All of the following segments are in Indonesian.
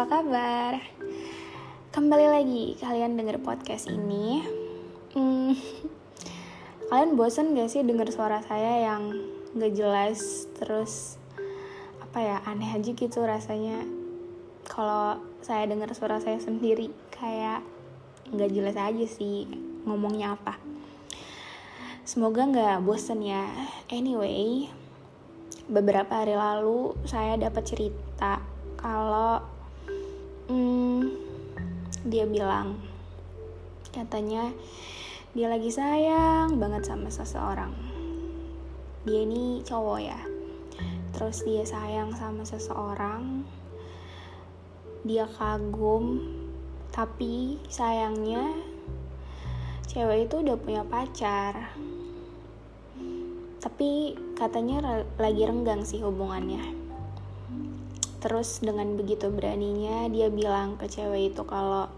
Apa kabar? Kembali lagi kalian denger podcast ini. Hmm, kalian bosen gak sih denger suara saya yang gak jelas terus apa ya aneh aja gitu rasanya kalau saya dengar suara saya sendiri kayak nggak jelas aja sih ngomongnya apa. Semoga nggak bosen ya. Anyway, beberapa hari lalu saya dapat cerita kalau hmm, dia bilang katanya dia lagi sayang banget sama seseorang. Dia ini cowok ya. Terus dia sayang sama seseorang. Dia kagum tapi sayangnya cewek itu udah punya pacar. Tapi katanya lagi renggang sih hubungannya terus dengan begitu beraninya dia bilang ke cewek itu kalau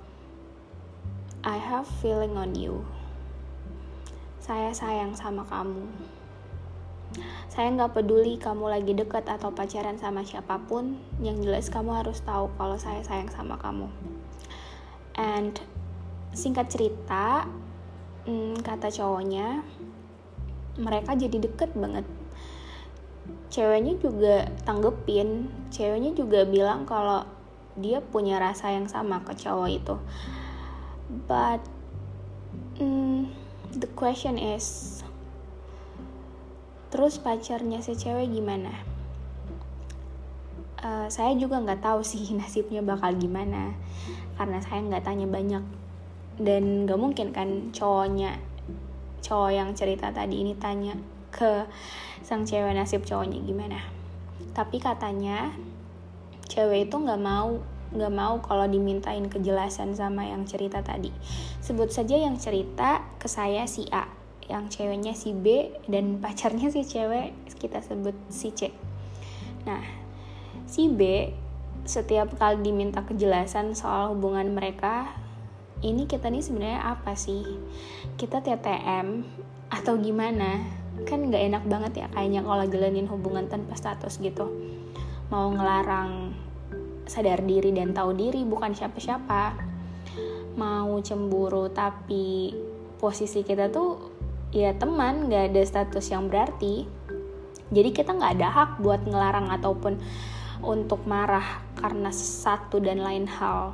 I have feeling on you. Saya sayang sama kamu. Saya nggak peduli kamu lagi deket atau pacaran sama siapa pun. Yang jelas kamu harus tahu kalau saya sayang sama kamu. And singkat cerita hmm, kata cowoknya mereka jadi deket banget ceweknya juga tanggepin ceweknya juga bilang kalau dia punya rasa yang sama ke cowok itu. But mm, the question is terus pacarnya si cewek gimana? Uh, saya juga nggak tahu sih nasibnya bakal gimana karena saya nggak tanya banyak. Dan gak mungkin kan cowoknya cowok yang cerita tadi ini tanya ke sang cewek nasib cowoknya gimana. Tapi katanya cewek itu nggak mau nggak mau kalau dimintain kejelasan sama yang cerita tadi. Sebut saja yang cerita ke saya si A yang ceweknya si B dan pacarnya si cewek kita sebut si C. Nah si B setiap kali diminta kejelasan soal hubungan mereka ini kita nih sebenarnya apa sih? Kita TTM atau gimana kan nggak enak banget ya kayaknya kalau jalanin hubungan tanpa status gitu. Mau ngelarang sadar diri dan tahu diri bukan siapa-siapa. Mau cemburu tapi posisi kita tuh ya teman nggak ada status yang berarti. Jadi kita nggak ada hak buat ngelarang ataupun untuk marah karena satu dan lain hal.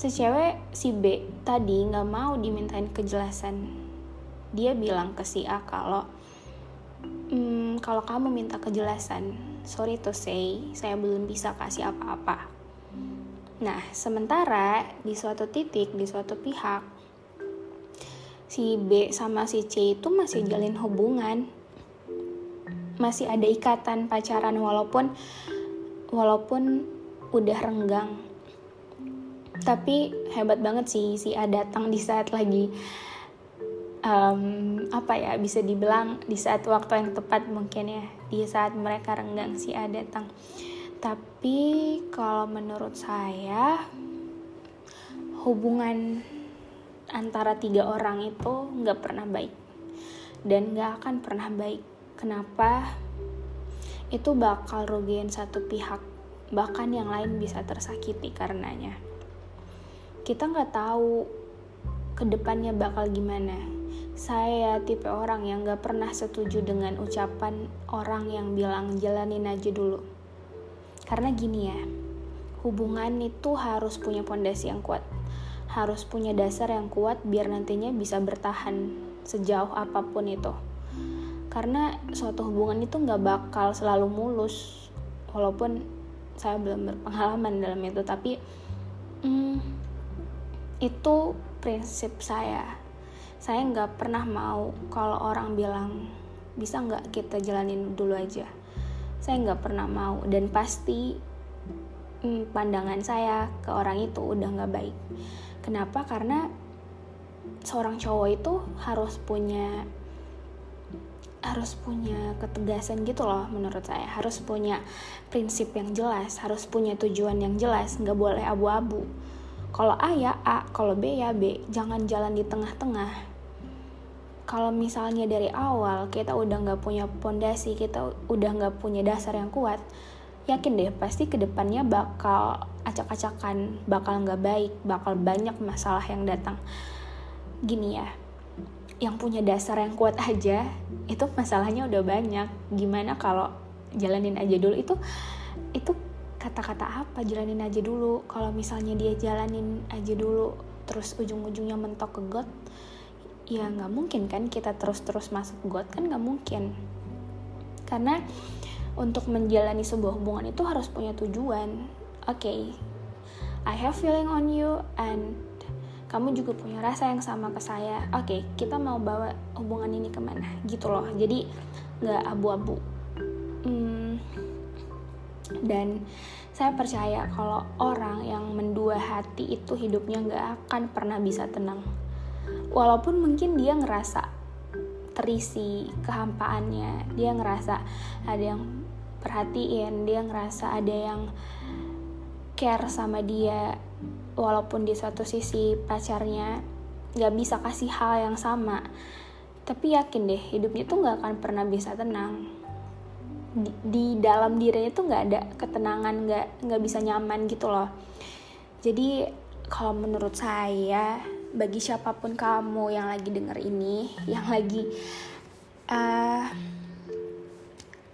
Si cewek si B tadi nggak mau dimintain kejelasan dia bilang ke si A kalau hmm, kalau kamu minta kejelasan sorry to say saya belum bisa kasih apa-apa. Nah sementara di suatu titik di suatu pihak si B sama si C itu masih jalin hubungan. Masih ada ikatan pacaran walaupun walaupun udah renggang. Tapi hebat banget sih si A datang di saat lagi um, apa ya bisa dibilang di saat waktu yang tepat mungkin ya di saat mereka renggang si A datang. Tapi kalau menurut saya hubungan antara tiga orang itu nggak pernah baik. Dan nggak akan pernah baik. Kenapa? Itu bakal rugiin satu pihak. Bahkan yang lain bisa tersakiti karenanya. Kita nggak tahu ke depannya bakal gimana saya tipe orang yang gak pernah setuju dengan ucapan orang yang bilang jalanin aja dulu. Karena gini ya, hubungan itu harus punya pondasi yang kuat. Harus punya dasar yang kuat biar nantinya bisa bertahan sejauh apa pun itu. Karena suatu hubungan itu gak bakal selalu mulus. Walaupun saya belum berpengalaman dalam itu, tapi hmm, itu prinsip saya saya nggak pernah mau kalau orang bilang bisa nggak kita jalanin dulu aja? Saya nggak pernah mau dan pasti hmm, pandangan saya ke orang itu udah nggak baik. Kenapa? Karena seorang cowok itu harus punya harus punya ketegasan gitu loh menurut saya. Harus punya prinsip yang jelas harus punya tujuan yang jelas nggak boleh abu-abu. Kalau A ya A kalau B ya B. Jangan jalan di tengah-tengah kalau misalnya dari awal kita udah nggak punya pondasi kita udah nggak punya dasar yang kuat yakin deh pasti ke depannya bakal acak-acakan bakal nggak baik bakal banyak masalah yang datang. Gini ya yang punya dasar yang kuat aja itu masalahnya udah banyak. Gimana kalau jalanin aja dulu? Itu itu kata-kata apa? Jalanin aja dulu. Kalau misalnya dia jalanin aja dulu terus ujung-ujungnya mentok ke got ya nggak mungkin kan kita terus-terus masuk got kan nggak mungkin. Karena untuk menjalani sebuah hubungan itu harus punya tujuan. Oke okay, I have feeling on you and kamu juga punya rasa yang sama ke saya. Oke okay, kita mau bawa hubungan ini ke mana? Gitu loh. Jadi nggak abu-abu. Hmm, dan saya percaya kalau orang yang mendua hati itu hidupnya nggak akan pernah bisa tenang walaupun mungkin dia ngerasa terisi kehampaannya dia ngerasa ada yang perhatiin dia ngerasa ada yang care sama dia walaupun di suatu sisi pacarnya nggak bisa kasih hal yang sama. Tapi yakin deh hidupnya tuh nggak akan pernah bisa tenang. Di, di dalam dirinya tuh nggak ada ketenangan nggak nggak bisa nyaman gitu loh. Jadi kalau menurut saya bagi siapa pun kamu yang lagi denger ini yang lagi uh,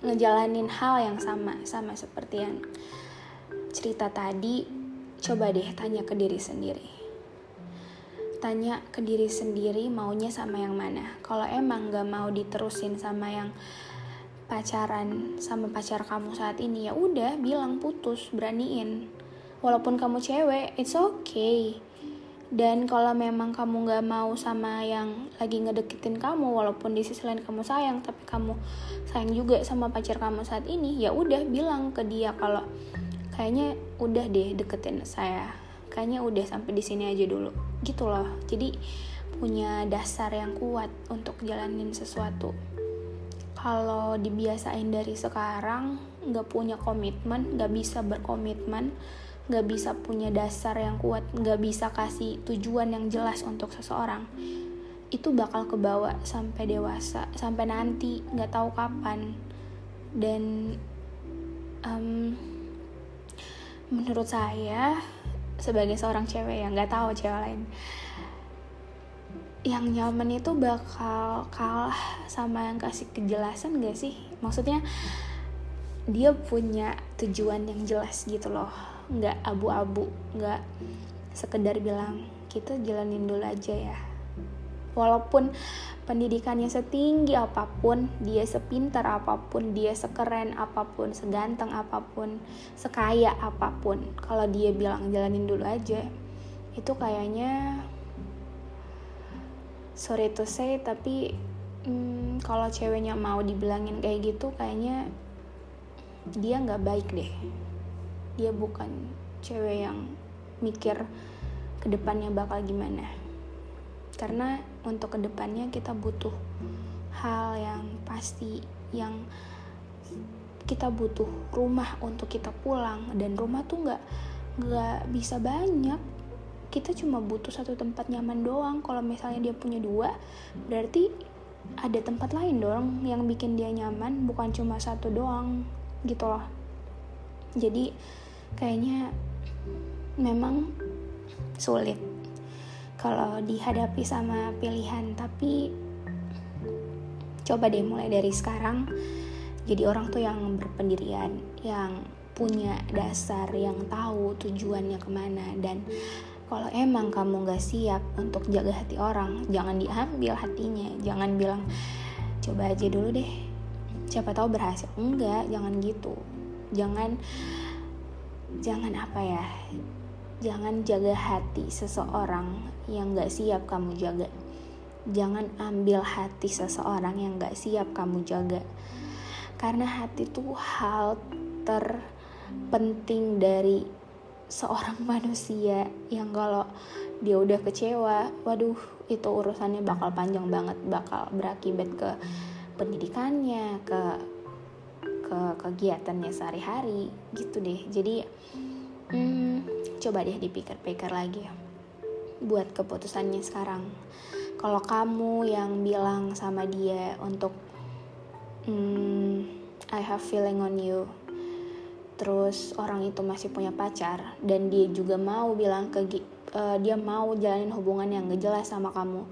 ngejalanin hal yang sama sama seperti yang cerita tadi coba deh tanya ke diri sendiri. Tanya ke diri sendiri maunya sama yang mana. Kalau emang gak mau diterusin sama yang pacaran sama pacar kamu saat ini ya udah bilang putus beraniin. Walaupun kamu cewek it's okay dan kalau memang kamu nggak mau sama yang lagi ngedeketin kamu walaupun di sisi lain kamu sayang tapi kamu sayang juga sama pacar kamu saat ini ya udah bilang ke dia kalau kayaknya udah deh deketin saya. Kayaknya udah sampai di sini aja dulu. Gitu loh. Jadi punya dasar yang kuat untuk jalanin sesuatu. Kalau dibiasain dari sekarang nggak punya komitmen nggak bisa berkomitmen nggak bisa punya dasar yang kuat nggak bisa kasih tujuan yang jelas untuk seseorang itu bakal kebawa sampai dewasa sampai nanti nggak tahu kapan. Dan um, menurut saya sebagai seorang cewek yang nggak tahu cewek lain yang nyaman itu bakal kalah sama yang kasih kejelasan gak sih? Maksudnya dia punya tujuan yang jelas gitu loh nggak abu-abu nggak sekedar bilang kita jalanin dulu aja ya. Walaupun pendidikannya setinggi apa pun dia sepintar apa pun dia sekeren apa pun seganteng apa pun sekaya apa pun kalau dia bilang jalanin dulu aja itu kayaknya sorry to say tapi hmm, kalau ceweknya mau dibilangin kayak gitu kayaknya dia nggak baik deh dia bukan cewek yang mikir ke depannya bakal gimana. Karena untuk ke depannya kita butuh hal yang pasti yang kita butuh rumah untuk kita pulang. Dan rumah tuh nggak nggak bisa banyak. Kita cuma butuh satu tempat nyaman doang. Kalau misalnya dia punya dua berarti ada tempat lain dong yang bikin dia nyaman. Bukan cuma satu doang gitu loh. Jadi kayaknya memang sulit kalau dihadapi sama pilihan. Tapi coba deh mulai dari sekarang jadi orang tuh yang berpendirian yang punya dasar yang tahu tujuannya ke mana. Dan kalau emang kamu gak siap untuk jaga hati orang jangan diambil hatinya. Jangan bilang coba aja dulu deh. Siapa tahu berhasil. Enggak jangan gitu. Jangan jangan apa ya jangan jaga hati seseorang yang gak siap kamu jaga. Jangan ambil hati seseorang yang gak siap kamu jaga. Karena hati itu hal terpenting dari seorang manusia yang kalau dia udah kecewa waduh itu urusannya bakal panjang banget bakal berakibat ke pendidikannya ke ke kegiatannya sehari-hari gitu deh. Jadi hmm, coba deh dipikir-pikir lagi buat keputusannya sekarang. Kalau kamu yang bilang sama dia untuk hmm, I have feeling on you terus orang itu masih punya pacar dan dia juga mau bilang ke uh, dia mau jalanin hubungan yang gak jelas sama kamu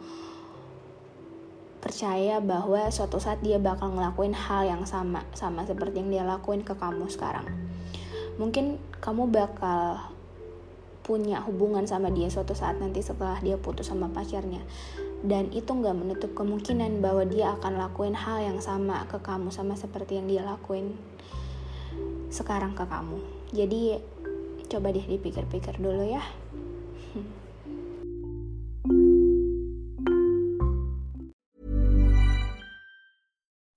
percaya bahwa suatu saat dia bakal ngelakuin hal yang sama sama seperti yang dia lakuin ke kamu sekarang. Mungkin kamu bakal punya hubungan sama dia suatu saat nanti setelah dia putus sama pacarnya. Dan itu nggak menutup kemungkinan bahwa dia akan lakuin hal yang sama ke kamu sama seperti yang dia lakuin sekarang ke kamu. Jadi coba deh dipikir-pikir dulu ya